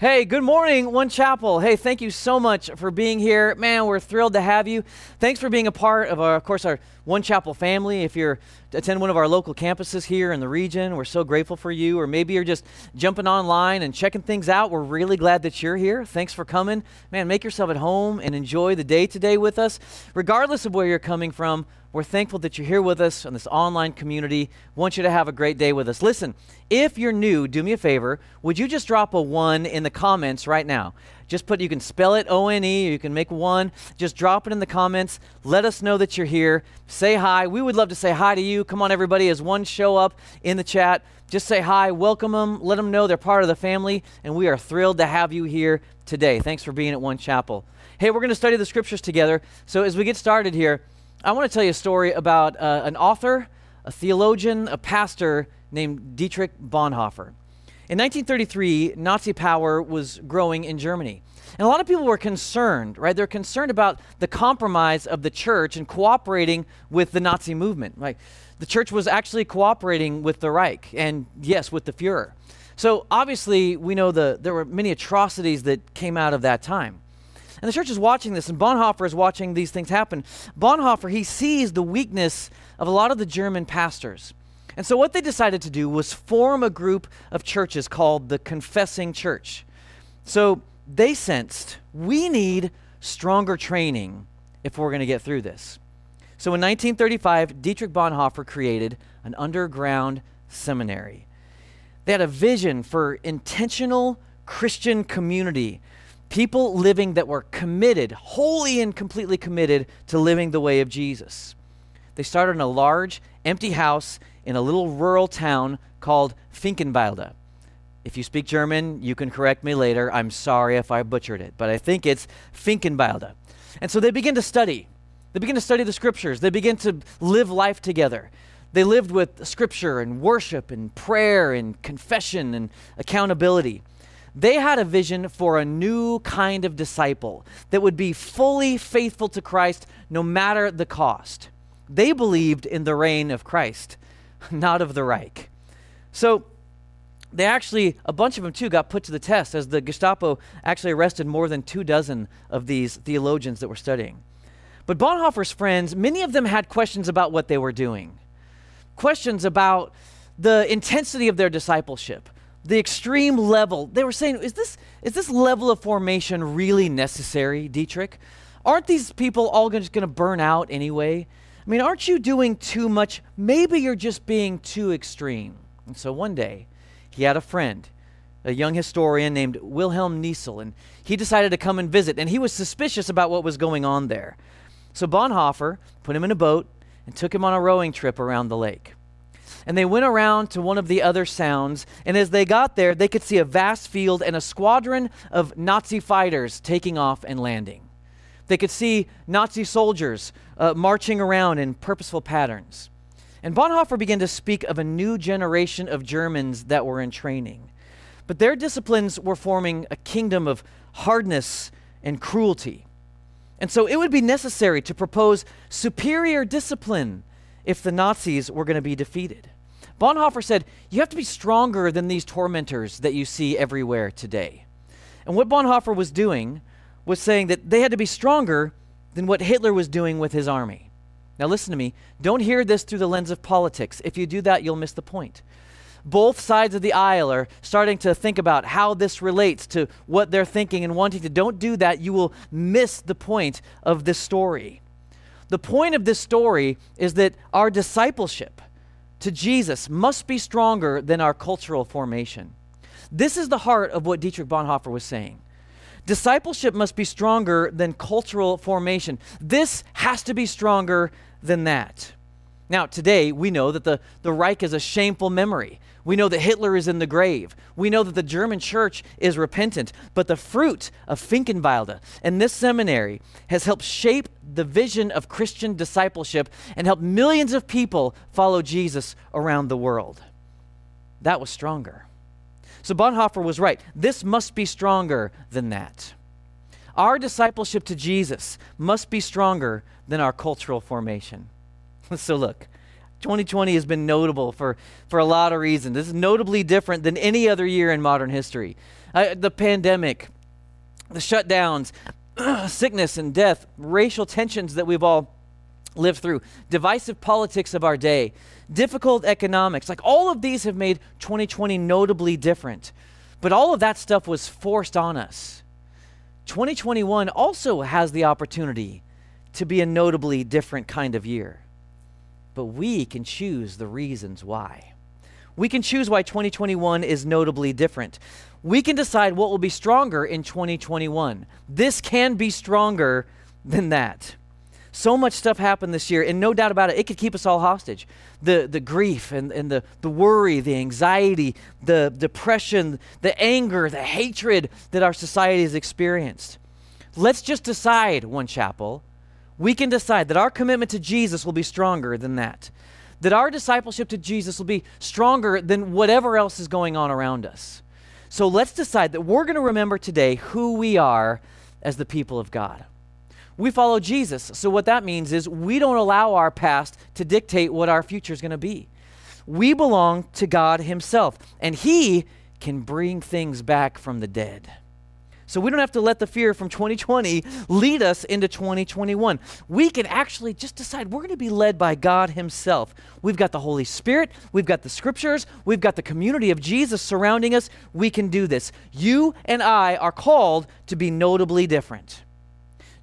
Hey, good morning, One Chapel. Hey, thank you so much for being here. Man, we're thrilled to have you. Thanks for being a part of, our, of course, our One Chapel family. If you're attend one of our local campuses here in the region, we're so grateful for you. Or maybe you're just jumping online and checking things out. We're really glad that you're here. Thanks for coming. Man, make yourself at home and enjoy the day today with us. Regardless of where you're coming from, we're thankful that you're here with us in this online community. Want you to have a great day with us. Listen, if you're new, do me a favor. Would you just drop a one in the comments right now? Just put, you can spell it O N E, you can make one. Just drop it in the comments. Let us know that you're here. Say hi. We would love to say hi to you. Come on, everybody, as one show up in the chat. Just say hi, welcome them, let them know they're part of the family, and we are thrilled to have you here today. Thanks for being at One Chapel. Hey, we're going to study the scriptures together. So as we get started here, I want to tell you a story about uh, an author, a theologian, a pastor named Dietrich Bonhoeffer. In 1933, Nazi power was growing in Germany. And a lot of people were concerned, right? They're concerned about the compromise of the church and cooperating with the Nazi movement. Like the church was actually cooperating with the Reich and yes, with the Fuhrer. So obviously, we know the there were many atrocities that came out of that time. And the church is watching this, and Bonhoeffer is watching these things happen. Bonhoeffer, he sees the weakness of a lot of the German pastors. And so, what they decided to do was form a group of churches called the Confessing Church. So, they sensed we need stronger training if we're going to get through this. So, in 1935, Dietrich Bonhoeffer created an underground seminary. They had a vision for intentional Christian community people living that were committed, wholly and completely committed to living the way of Jesus. They started in a large, empty house in a little rural town called Finkenwalde. If you speak German, you can correct me later. I'm sorry if I butchered it, but I think it's Finkenwalde. And so they begin to study. They begin to study the scriptures. They begin to live life together. They lived with scripture and worship and prayer and confession and accountability. They had a vision for a new kind of disciple that would be fully faithful to Christ no matter the cost. They believed in the reign of Christ, not of the Reich. So they actually, a bunch of them too, got put to the test as the Gestapo actually arrested more than two dozen of these theologians that were studying. But Bonhoeffer's friends, many of them had questions about what they were doing, questions about the intensity of their discipleship the extreme level. They were saying, is this, is this level of formation really necessary, Dietrich? Aren't these people all just going to burn out anyway? I mean, aren't you doing too much? Maybe you're just being too extreme. And so one day, he had a friend, a young historian named Wilhelm Niesel, and he decided to come and visit, and he was suspicious about what was going on there. So Bonhoeffer put him in a boat and took him on a rowing trip around the lake and they went around to one of the other sounds. And as they got there, they could see a vast field and a squadron of Nazi fighters taking off and landing. They could see Nazi soldiers uh, marching around in purposeful patterns. And Bonhoeffer began to speak of a new generation of Germans that were in training. But their disciplines were forming a kingdom of hardness and cruelty. And so it would be necessary to propose superior discipline if the Nazis were going to be defeated. Bonhoeffer said, You have to be stronger than these tormentors that you see everywhere today. And what Bonhoeffer was doing was saying that they had to be stronger than what Hitler was doing with his army. Now, listen to me. Don't hear this through the lens of politics. If you do that, you'll miss the point. Both sides of the aisle are starting to think about how this relates to what they're thinking and wanting to. Don't do that. You will miss the point of this story. The point of this story is that our discipleship to Jesus must be stronger than our cultural formation. This is the heart of what Dietrich Bonhoeffer was saying. Discipleship must be stronger than cultural formation. This has to be stronger than that. Now, today, we know that the, the Reich is a shameful memory. We know that Hitler is in the grave. We know that the German church is repentant. But the fruit of Finkenwalde and this seminary has helped shape the vision of Christian discipleship and helped millions of people follow Jesus around the world. That was stronger. So Bonhoeffer was right. This must be stronger than that. Our discipleship to Jesus must be stronger than our cultural formation. So, look, 2020 has been notable for, for a lot of reasons. This is notably different than any other year in modern history. Uh, the pandemic, the shutdowns, sickness and death, racial tensions that we've all lived through, divisive politics of our day, difficult economics. Like all of these have made 2020 notably different. But all of that stuff was forced on us. 2021 also has the opportunity to be a notably different kind of year. But we can choose the reasons why. We can choose why 2021 is notably different. We can decide what will be stronger in 2021. This can be stronger than that. So much stuff happened this year, and no doubt about it, it could keep us all hostage. The, the grief and, and the, the worry, the anxiety, the depression, the anger, the hatred that our society has experienced. Let's just decide, One Chapel, we can decide that our commitment to Jesus will be stronger than that. That our discipleship to Jesus will be stronger than whatever else is going on around us. So let's decide that we're going to remember today who we are as the people of God. We follow Jesus. So, what that means is we don't allow our past to dictate what our future is going to be. We belong to God Himself, and He can bring things back from the dead. So we don't have to let the fear from 2020 lead us into 2021. We can actually just decide we're going to be led by God Himself. We've got the Holy Spirit, we've got the scriptures, we've got the community of Jesus surrounding us. We can do this. You and I are called to be notably different.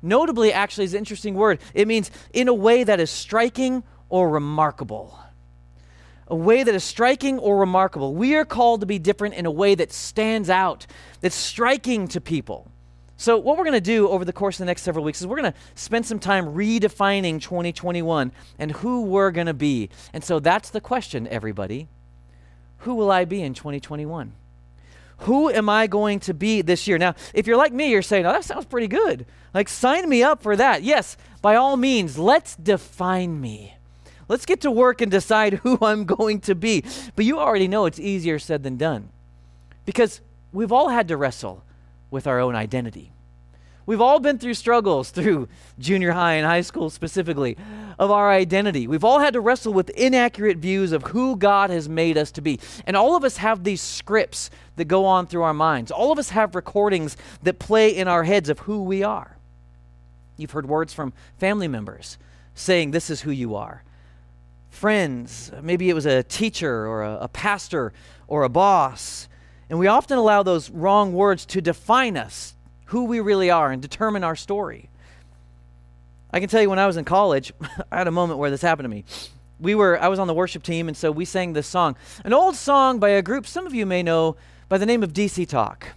Notably, actually, is an interesting word. It means in a way that is striking or remarkable a way that is striking or remarkable. We are called to be different in a way that stands out, that's striking to people. So, what we're going to do over the course of the next several weeks is we're going to spend some time redefining 2021 and who we're going to be. And so, that's the question, everybody. Who will I be in 2021? Who am I going to be this year? Now, if you're like me, you're saying, oh, that sounds pretty good. Like, sign me up for that. Yes, by all means, let's define me. Let's get to work and decide who I'm going to be. But you already know it's easier said than done because we've all had to wrestle with our own identity. We've all been through struggles through junior high and high school specifically of our identity. We've all had to wrestle with inaccurate views of who God has made us to be. And all of us have these scripts that go on through our minds. All of us have recordings that play in our heads of who we are. You've heard words from family members saying, This is who you are friends, maybe it was a teacher or a, a, pastor or a boss. And we often allow those wrong words to define us, who we really are, and determine our story. I can tell you when I was in college, I had a moment where this happened to me. We were I was on the worship team and so we sang this song. An old song by a group some of you may know by the name of DC Talk.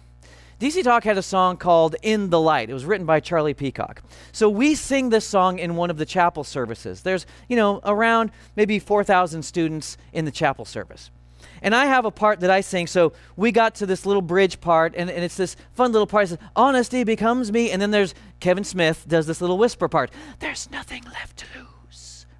DC Talk had a song called In the Light. It was written by Charlie Peacock. So we sing this song in one of the chapel services. There's, you know, around maybe 4,000 students in the chapel service. And I have a part that I sing. So we got to this little bridge part, and, and it's this fun little part. It says, Honesty becomes me. And then there's Kevin Smith does this little whisper part. There's nothing left to lose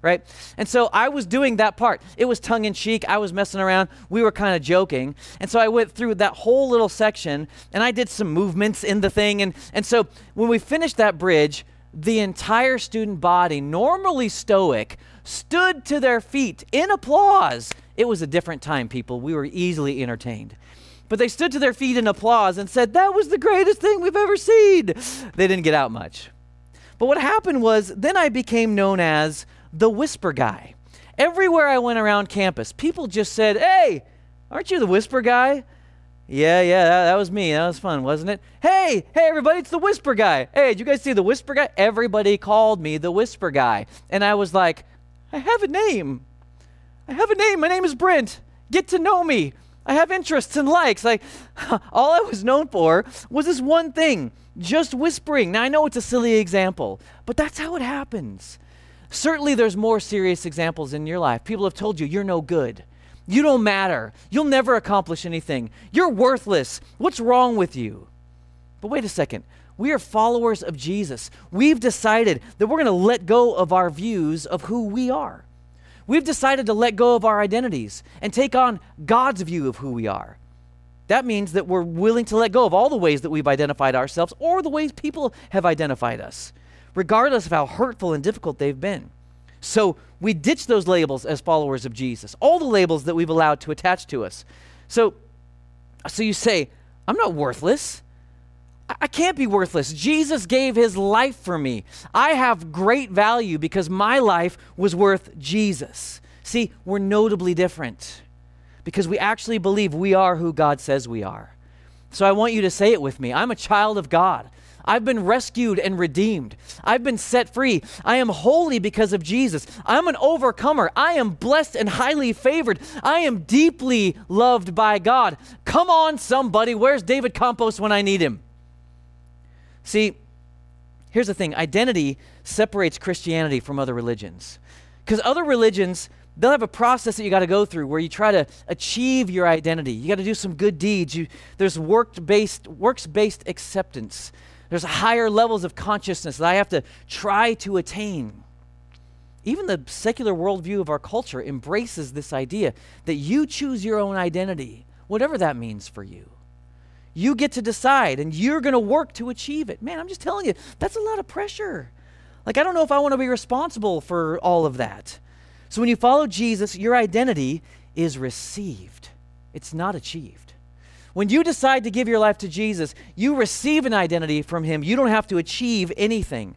right? And so I was doing that part. It was tongue in cheek. I was messing around. We were kind of joking. And so I went through that whole little section and I did some movements in the thing. And, and so when we finished that bridge, the entire student body, normally stoic, stood to their feet in applause. It was a different time, people. We were easily entertained. But they stood to their feet in applause and said, That was the greatest thing we've ever seen. They didn't get out much. But what happened was, then I became known as the whisper guy. Everywhere I went around campus, people just said, Hey, aren't you the whisper guy? Yeah, yeah, that, that, was me. That was fun, wasn't it? Hey, hey, everybody, it's the whisper guy. Hey, did you guys see the whisper guy? Everybody called me the whisper guy. And I was like, I have a name. I have a name. My name is Brent. Get to know me. I have interests and likes. Like, all I was known for was this one thing just whispering. Now, I know it's a silly example, but that's how it happens. Certainly, there's more serious examples in your life. People have told you you're no good. You don't matter. You'll never accomplish anything. You're worthless. What's wrong with you? But wait a second. We are followers of Jesus. We've decided that we're going to let go of our views of who we are. We've decided to let go of our identities and take on God's view of who we are. That means that we're willing to let go of all the ways that we've identified ourselves or the ways people have identified us regardless of how hurtful and difficult they've been. So we ditch those labels as followers of Jesus, all the labels that we've allowed to attach to us. So, so you say, I'm not worthless. I can't be worthless. Jesus gave his life for me. I have great value because my life was worth Jesus. See, we're notably different because we actually believe we are who God says we are. So I want you to say it with me I'm a child of God. I've been rescued and redeemed. I've been set free. I am holy because of Jesus. I'm an overcomer. I am blessed and highly favored. I am deeply loved by God. Come on, somebody. Where's David Campos when I need him? See, here's the thing identity separates Christianity from other religions. Because other religions, they'll have a process that you got to go through where you try to achieve your identity. You got to do some good deeds. You, there's work-based, works-based acceptance. There's higher levels of consciousness that I have to try to attain. Even the secular worldview of our culture embraces this idea that you choose your own identity, whatever that means for you. You get to decide, and you're going to work to achieve it. Man, I'm just telling you, that's a lot of pressure. Like, I don't know if I want to be responsible for all of that. So, when you follow Jesus, your identity is received, it's not achieved. When you decide to give your life to Jesus, you receive an identity from Him. You don't have to achieve anything.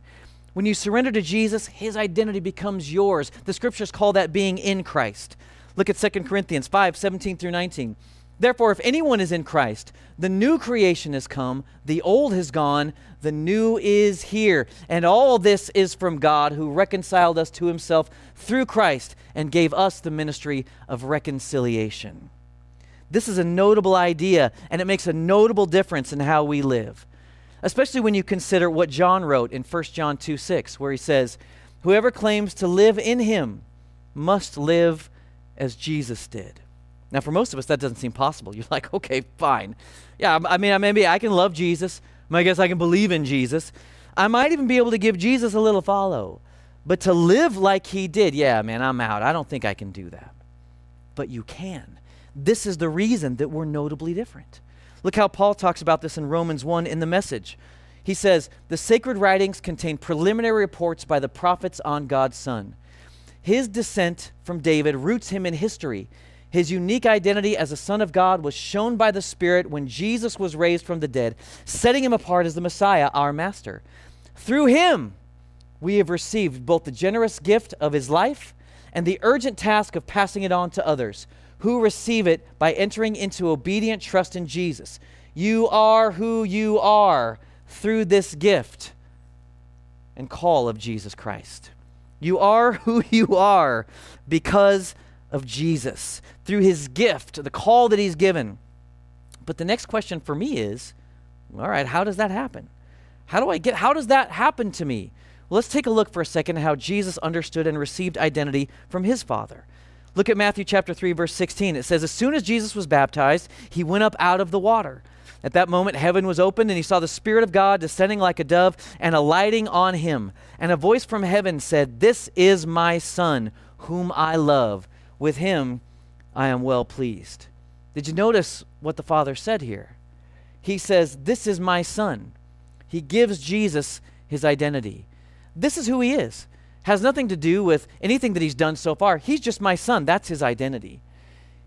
When you surrender to Jesus, His identity becomes yours. The scriptures call that being in Christ. Look at 2 Corinthians 5 17 through 19. Therefore, if anyone is in Christ, the new creation has come, the old has gone, the new is here. And all this is from God who reconciled us to himself through Christ and gave us the ministry of reconciliation. This is a notable idea, and it makes a notable difference in how we live, especially when you consider what John wrote in 1 John 2 6, where he says, Whoever claims to live in him must live as Jesus did. Now, for most of us, that doesn't seem possible. You're like, okay, fine. Yeah, I mean, maybe I can love Jesus. I guess I can believe in Jesus. I might even be able to give Jesus a little follow. But to live like he did, yeah, man, I'm out. I don't think I can do that. But you can. This is the reason that we're notably different. Look how Paul talks about this in Romans 1 in the message. He says, The sacred writings contain preliminary reports by the prophets on God's Son. His descent from David roots him in history his unique identity as a Son of God was shown by the Spirit when Jesus was raised from the dead, setting him apart as the Messiah, our Master. Through him, we have received both the generous gift of his life and the urgent task of passing it on to others who receive it by entering into obedient trust in Jesus. You are who you are through this gift and call of Jesus Christ. You are who you are because of Jesus, through his gift, the call that he's given. But the next question for me is all right, how does that happen? How do I get, how does that happen to me? Let's take a look for a second how Jesus understood and received identity from his Father. Look at Matthew chapter 3 verse 16. It says as soon as Jesus was baptized, he went up out of the water. At that moment heaven was opened and he saw the spirit of God descending like a dove and alighting on him. And a voice from heaven said, "This is my son, whom I love. With him I am well pleased. Did you notice what the Father said here? He says, This is my Son. He gives Jesus his identity. This is who he is. Has nothing to do with anything that he's done so far. He's just my son. That's his identity.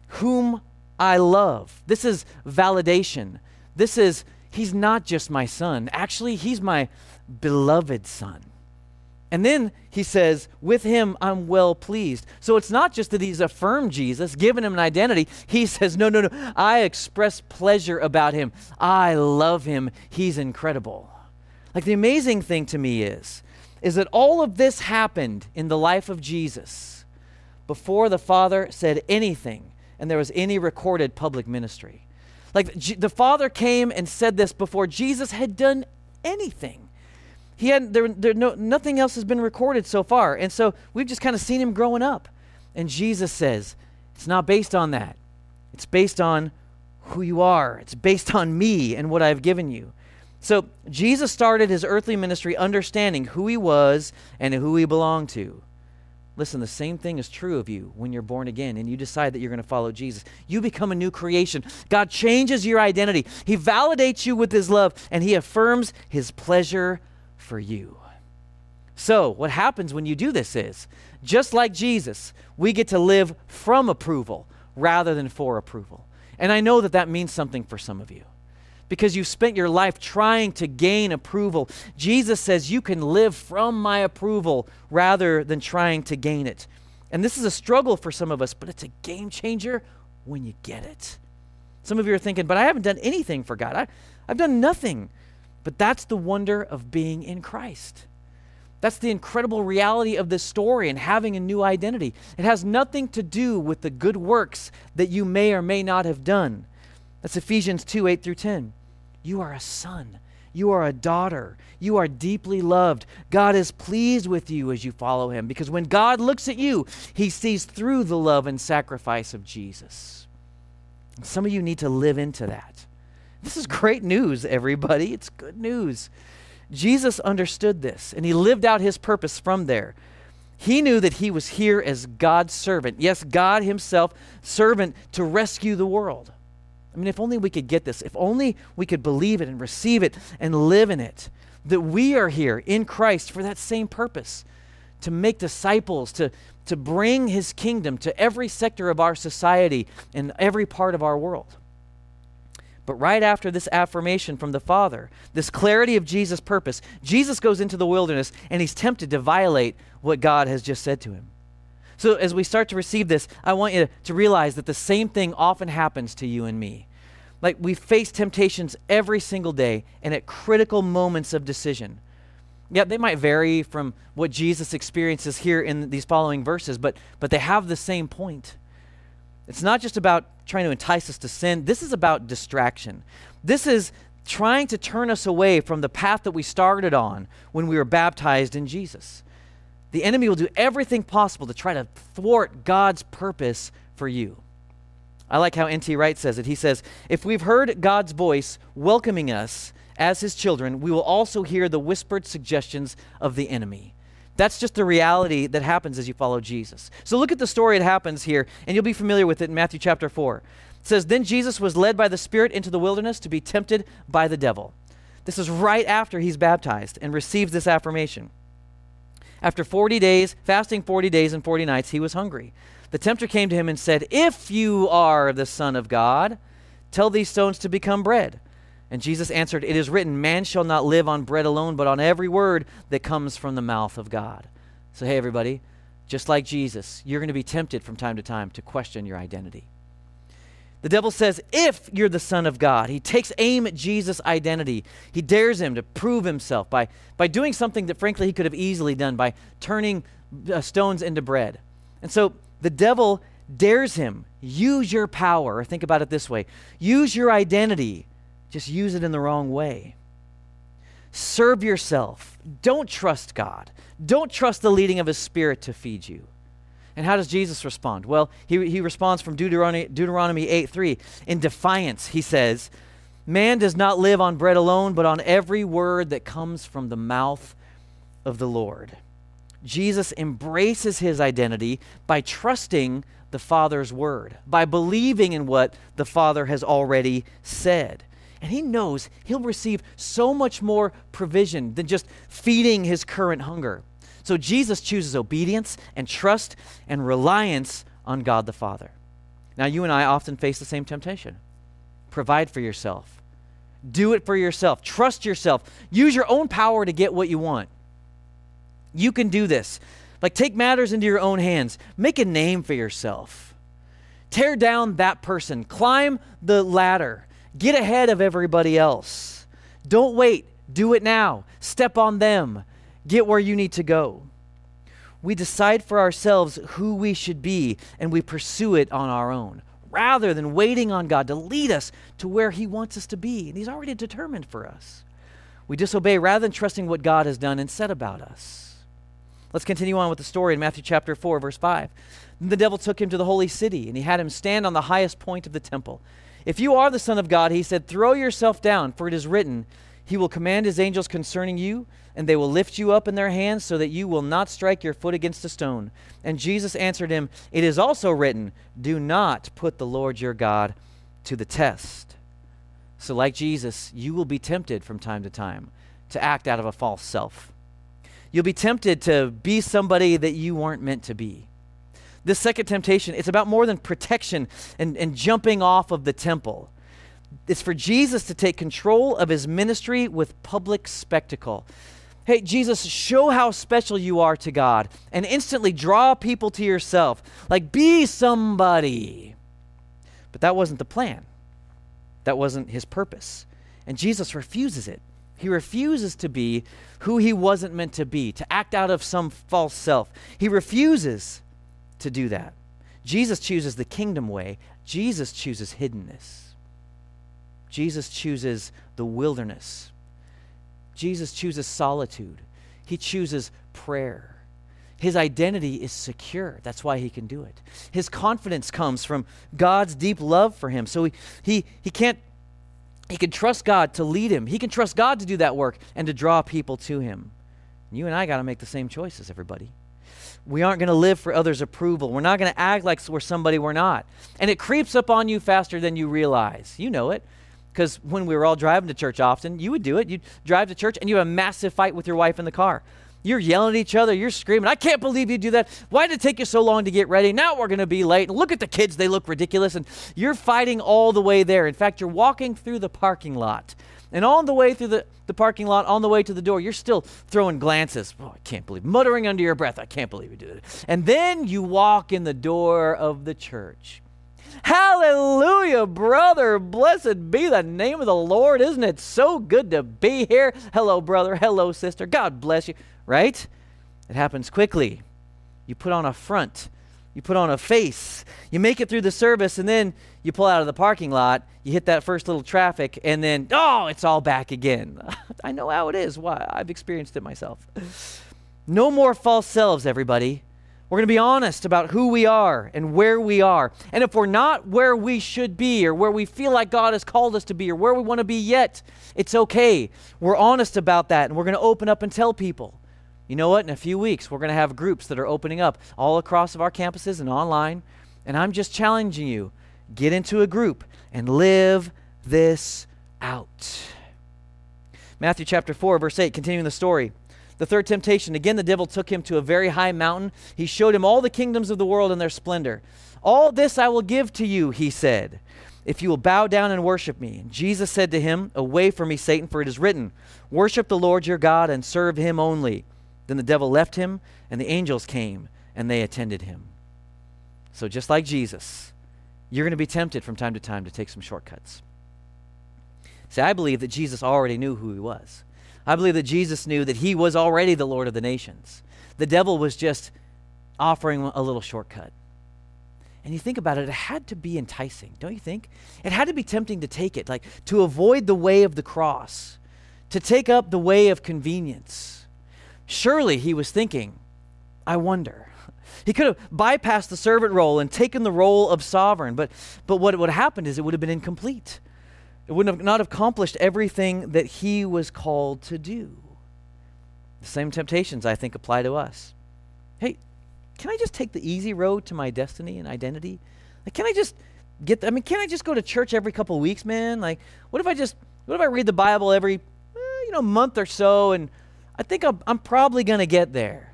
Whom I love. This is validation. This is, he's not just my son. Actually, he's my beloved son. And then he says, with him I'm well pleased. So it's not just that he's affirmed Jesus, given him an identity. He says, no, no, no, I express pleasure about him. I love him. He's incredible. Like the amazing thing to me is, is that all of this happened in the life of Jesus before the Father said anything and there was any recorded public ministry. Like the Father came and said this before Jesus had done anything. He had there, there no, nothing else has been recorded so far. And so we've just kind of seen him growing up. And Jesus says, it's not based on that. It's based on who you are. It's based on me and what I've given you. So Jesus started his earthly ministry understanding who he was and who he belonged to. Listen, the same thing is true of you when you're born again and you decide that you're going to follow Jesus. You become a new creation. God changes your identity. He validates you with his love and he affirms his pleasure for you. So, what happens when you do this is just like Jesus, we get to live from approval rather than for approval. And I know that that means something for some of you because you've spent your life trying to gain approval. Jesus says you can live from my approval rather than trying to gain it. And this is a struggle for some of us, but it's a game changer when you get it. Some of you are thinking, but I haven't done anything for God. I, I've done nothing. But that's the wonder of being in Christ. That's the incredible reality of this story and having a new identity. It has nothing to do with the good works that you may or may not have done. That's Ephesians 2 8 through 10. You are a son. You are a daughter. You are deeply loved. God is pleased with you as you follow him because when God looks at you, he sees through the love and sacrifice of Jesus. Some of you need to live into that. This is great news, everybody. It's good news. Jesus understood this and he lived out his purpose from there. He knew that he was here as God's servant. Yes, God himself, servant to rescue the world. I mean, if only we could get this, if only we could believe it and receive it and live in it, that we are here in Christ for that same purpose to make disciples, to, to bring his kingdom to every sector of our society and every part of our world. But right after this affirmation from the Father, this clarity of Jesus' purpose, Jesus goes into the wilderness and he's tempted to violate what God has just said to him. So, as we start to receive this, I want you to realize that the same thing often happens to you and me. Like we face temptations every single day and at critical moments of decision. Yeah, they might vary from what Jesus experiences here in these following verses, but, but they have the same point. It's not just about trying to entice us to sin, this is about distraction. This is trying to turn us away from the path that we started on when we were baptized in Jesus. The enemy will do everything possible to try to thwart God's purpose for you. I like how N.T. Wright says it. He says, If we've heard God's voice welcoming us as his children, we will also hear the whispered suggestions of the enemy. That's just the reality that happens as you follow Jesus. So look at the story it happens here, and you'll be familiar with it in Matthew chapter 4. It says, Then Jesus was led by the Spirit into the wilderness to be tempted by the devil. This is right after he's baptized and receives this affirmation. After 40 days, fasting 40 days and 40 nights, he was hungry. The tempter came to him and said, If you are the Son of God, tell these stones to become bread. And Jesus answered, It is written, Man shall not live on bread alone, but on every word that comes from the mouth of God. So, hey, everybody, just like Jesus, you're going to be tempted from time to time to question your identity. The devil says, If you're the Son of God, he takes aim at Jesus' identity. He dares him to prove himself by, by doing something that, frankly, he could have easily done by turning uh, stones into bread. And so, the devil dares him use your power. Think about it this way use your identity, just use it in the wrong way. Serve yourself. Don't trust God. Don't trust the leading of His Spirit to feed you. And how does Jesus respond? Well, he, he responds from Deuteronomy, Deuteronomy 8 3. In defiance, he says, Man does not live on bread alone, but on every word that comes from the mouth of the Lord. Jesus embraces his identity by trusting the Father's word, by believing in what the Father has already said. And he knows he'll receive so much more provision than just feeding his current hunger. So Jesus chooses obedience and trust and reliance on God the Father. Now, you and I often face the same temptation provide for yourself, do it for yourself, trust yourself, use your own power to get what you want. You can do this. Like, take matters into your own hands, make a name for yourself. Tear down that person, climb the ladder, get ahead of everybody else. Don't wait, do it now. Step on them, get where you need to go. We decide for ourselves who we should be, and we pursue it on our own, rather than waiting on God to lead us to where He wants us to be. And He's already determined for us. We disobey rather than trusting what God has done and said about us. Let's continue on with the story in Matthew chapter 4, verse 5. Then The devil took him to the holy city, and he had him stand on the highest point of the temple. If you are the Son of God, he said, throw yourself down, for it is written, He will command His angels concerning you, and they will lift you up in their hands, so that you will not strike your foot against a stone. And Jesus answered him, It is also written, Do not put the Lord your God to the test. So, like Jesus, you will be tempted from time to time to act out of a false self you'll be tempted to be somebody that you weren't meant to be. This second temptation, it's about more than protection and, and jumping off of the temple. It's for Jesus to take control of his ministry with public spectacle. Hey, Jesus, show how special you are to God and instantly draw people to yourself. Like, be somebody. But that wasn't the plan, that wasn't his purpose. And Jesus refuses it. He refuses to be who he wasn't meant to be, to act out of some false self. He refuses to do that. Jesus chooses the kingdom way, Jesus chooses hiddenness. Jesus chooses the wilderness. Jesus chooses solitude. He chooses prayer. His identity is secure. That's why he can do it. His confidence comes from God's deep love for him. So he, he, he can't, he can trust God to lead him. He can trust God to do that work and to draw people to him. You and I got to make the same choices, everybody. We aren't going to live for others' approval. We're not going to act like we're somebody we're not. And it creeps up on you faster than you realize. You know it. Because when we were all driving to church often, you would do it. You'd drive to church and you have a massive fight with your wife in the car. You're yelling at each other. You're screaming, I can't believe you do that. Why did it take you so long to get ready? Now we're going to be late. And look at the kids. They look ridiculous. And you're fighting all the way there. In fact, you're walking through the parking lot. And on the way through the, the parking lot, on the way to the door, you're still throwing glances. Oh, I can't believe, muttering under your breath, I can't believe you did it. And then you walk in the door of the church. Hallelujah, brother. Blessed be the name of the Lord. Isn't it so good to be here? Hello, brother. Hello, sister. God bless you. Right? It happens quickly. You put on a front, you put on a face, you make it through the service, and then you pull out of the parking lot, you hit that first little traffic, and then, oh, it's all back again. I know how it is. Why? I've experienced it myself. No more false selves, everybody. We're going to be honest about who we are and where we are. And if we're not where we should be or where we feel like God has called us to be or where we want to be yet, it's okay. We're honest about that and we're going to open up and tell people. You know what? In a few weeks, we're going to have groups that are opening up all across of our campuses and online. And I'm just challenging you get into a group and live this out. Matthew chapter 4, verse 8, continuing the story. The third temptation again, the devil took him to a very high mountain. He showed him all the kingdoms of the world and their splendor. All this I will give to you, he said, if you will bow down and worship me. And Jesus said to him, Away from me, Satan, for it is written, Worship the Lord your God and serve him only. Then the devil left him, and the angels came, and they attended him. So, just like Jesus, you're going to be tempted from time to time to take some shortcuts. See, I believe that Jesus already knew who he was. I believe that Jesus knew that he was already the Lord of the nations. The devil was just offering a little shortcut. And you think about it, it had to be enticing, don't you think? It had to be tempting to take it, like to avoid the way of the cross, to take up the way of convenience. Surely he was thinking, I wonder. He could have bypassed the servant role and taken the role of sovereign, but, but what would have happened is it would have been incomplete. It would have not accomplished everything that he was called to do. The same temptations, I think, apply to us. Hey, can I just take the easy road to my destiny and identity? Like, can I just get, I mean, can I just go to church every couple weeks, man? Like, what if I just, what if I read the Bible every, eh, you know, month or so and I think I'm, I'm probably going to get there.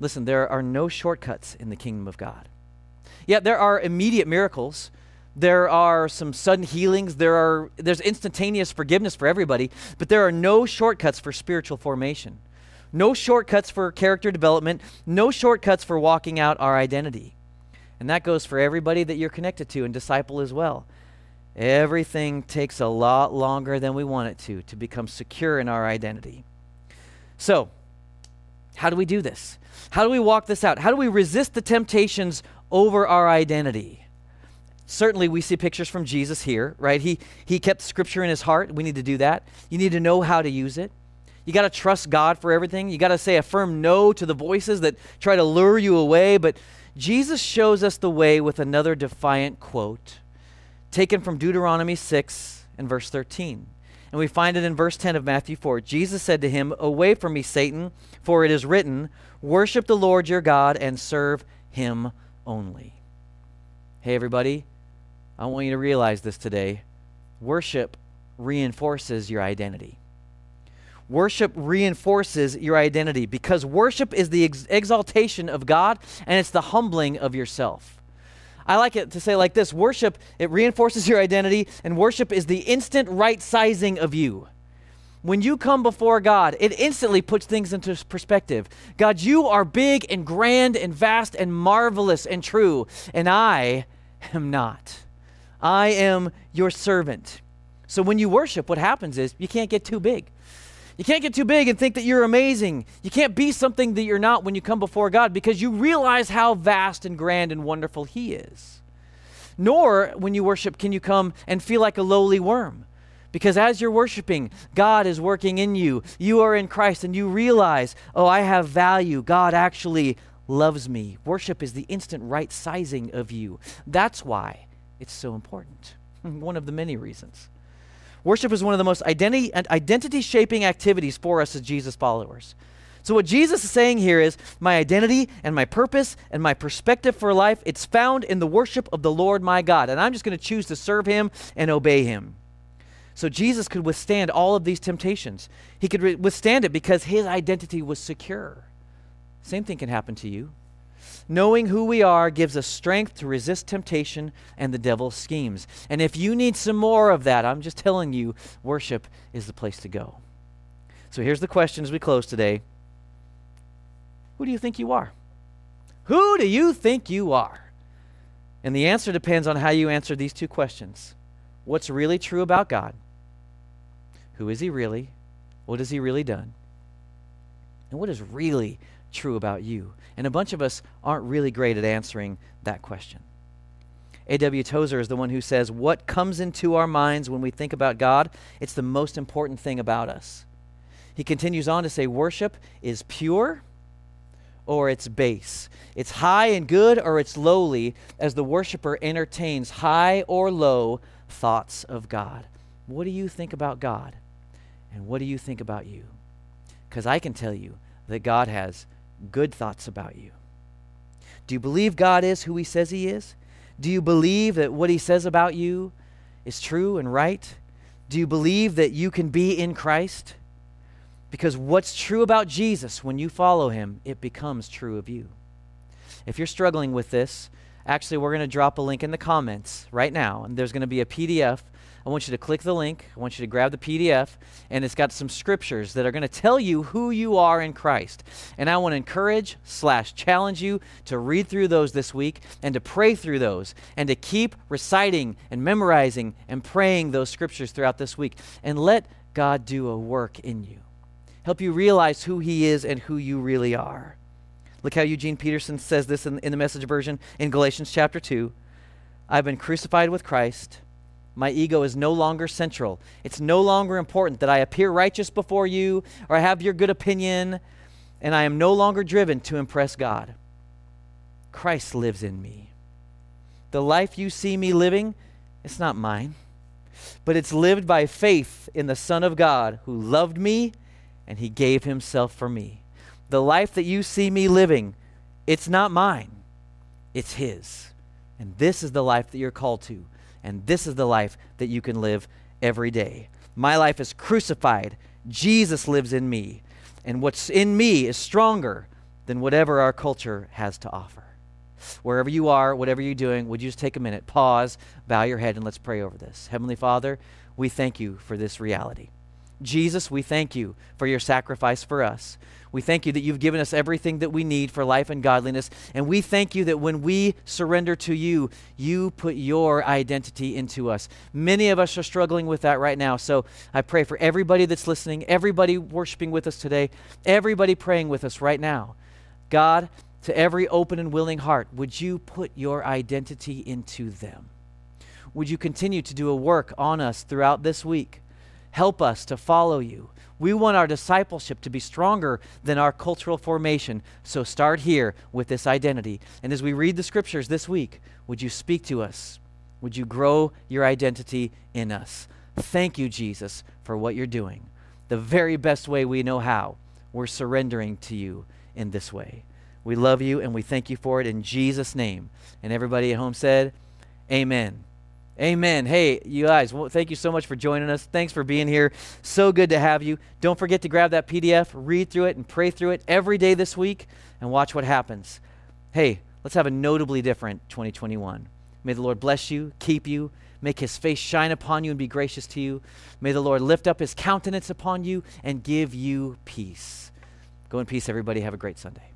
Listen, there are no shortcuts in the kingdom of God. Yet there are immediate miracles there are some sudden healings. There are, there's instantaneous forgiveness for everybody, but there are no shortcuts for spiritual formation. No shortcuts for character development. No shortcuts for walking out our identity. And that goes for everybody that you're connected to and disciple as well. Everything takes a lot longer than we want it to to become secure in our identity. So, how do we do this? How do we walk this out? How do we resist the temptations over our identity? Certainly, we see pictures from Jesus here, right? He, he kept scripture in his heart. We need to do that. You need to know how to use it. You got to trust God for everything. You got to say a firm no to the voices that try to lure you away. But Jesus shows us the way with another defiant quote taken from Deuteronomy 6 and verse 13. And we find it in verse 10 of Matthew 4. Jesus said to him, Away from me, Satan, for it is written, Worship the Lord your God and serve him only. Hey, everybody, I want you to realize this today. Worship reinforces your identity. Worship reinforces your identity because worship is the ex- exaltation of God and it's the humbling of yourself. I like it to say like this worship, it reinforces your identity, and worship is the instant right sizing of you. When you come before God, it instantly puts things into perspective. God, you are big and grand and vast and marvelous and true, and I am not. I am your servant. So when you worship, what happens is you can't get too big. You can't get too big and think that you're amazing. You can't be something that you're not when you come before God because you realize how vast and grand and wonderful He is. Nor, when you worship, can you come and feel like a lowly worm. Because as you're worshiping, God is working in you. You are in Christ and you realize, oh, I have value. God actually loves me. Worship is the instant right sizing of you. That's why it's so important. One of the many reasons. Worship is one of the most identity and identity shaping activities for us as Jesus followers. So what Jesus is saying here is my identity and my purpose and my perspective for life it's found in the worship of the Lord my God and I'm just going to choose to serve him and obey him. So Jesus could withstand all of these temptations. He could re- withstand it because his identity was secure. Same thing can happen to you. Knowing who we are gives us strength to resist temptation and the devil's schemes. And if you need some more of that, I'm just telling you, worship is the place to go. So here's the question as we close today Who do you think you are? Who do you think you are? And the answer depends on how you answer these two questions What's really true about God? Who is He really? What has He really done? And what is really true about you? And a bunch of us aren't really great at answering that question. A.W. Tozer is the one who says, What comes into our minds when we think about God, it's the most important thing about us. He continues on to say, Worship is pure or it's base. It's high and good or it's lowly as the worshiper entertains high or low thoughts of God. What do you think about God? And what do you think about you? Because I can tell you that God has good thoughts about you? Do you believe God is who He says He is? Do you believe that what He says about you is true and right? Do you believe that you can be in Christ? Because what's true about Jesus, when you follow Him, it becomes true of you. If you're struggling with this, actually, we're going to drop a link in the comments right now, and there's going to be a PDF I want you to click the link. I want you to grab the PDF, and it's got some scriptures that are going to tell you who you are in Christ. And I want to encourage slash challenge you to read through those this week and to pray through those and to keep reciting and memorizing and praying those scriptures throughout this week. And let God do a work in you. Help you realize who He is and who you really are. Look how Eugene Peterson says this in, in the message version in Galatians chapter 2. I've been crucified with Christ. My ego is no longer central. It's no longer important that I appear righteous before you or I have your good opinion, and I am no longer driven to impress God. Christ lives in me. The life you see me living, it's not mine, but it's lived by faith in the Son of God who loved me and he gave himself for me. The life that you see me living, it's not mine, it's his. And this is the life that you're called to and this is the life that you can live every day. My life is crucified. Jesus lives in me. And what's in me is stronger than whatever our culture has to offer. Wherever you are, whatever you're doing, would you just take a minute, pause, bow your head, and let's pray over this. Heavenly Father, we thank you for this reality. Jesus, we thank you for your sacrifice for us. We thank you that you've given us everything that we need for life and godliness. And we thank you that when we surrender to you, you put your identity into us. Many of us are struggling with that right now. So I pray for everybody that's listening, everybody worshiping with us today, everybody praying with us right now. God, to every open and willing heart, would you put your identity into them? Would you continue to do a work on us throughout this week? Help us to follow you. We want our discipleship to be stronger than our cultural formation. So start here with this identity. And as we read the scriptures this week, would you speak to us? Would you grow your identity in us? Thank you, Jesus, for what you're doing. The very best way we know how, we're surrendering to you in this way. We love you and we thank you for it in Jesus' name. And everybody at home said, Amen. Amen. Hey, you guys, well, thank you so much for joining us. Thanks for being here. So good to have you. Don't forget to grab that PDF, read through it, and pray through it every day this week and watch what happens. Hey, let's have a notably different 2021. May the Lord bless you, keep you, make his face shine upon you and be gracious to you. May the Lord lift up his countenance upon you and give you peace. Go in peace, everybody. Have a great Sunday.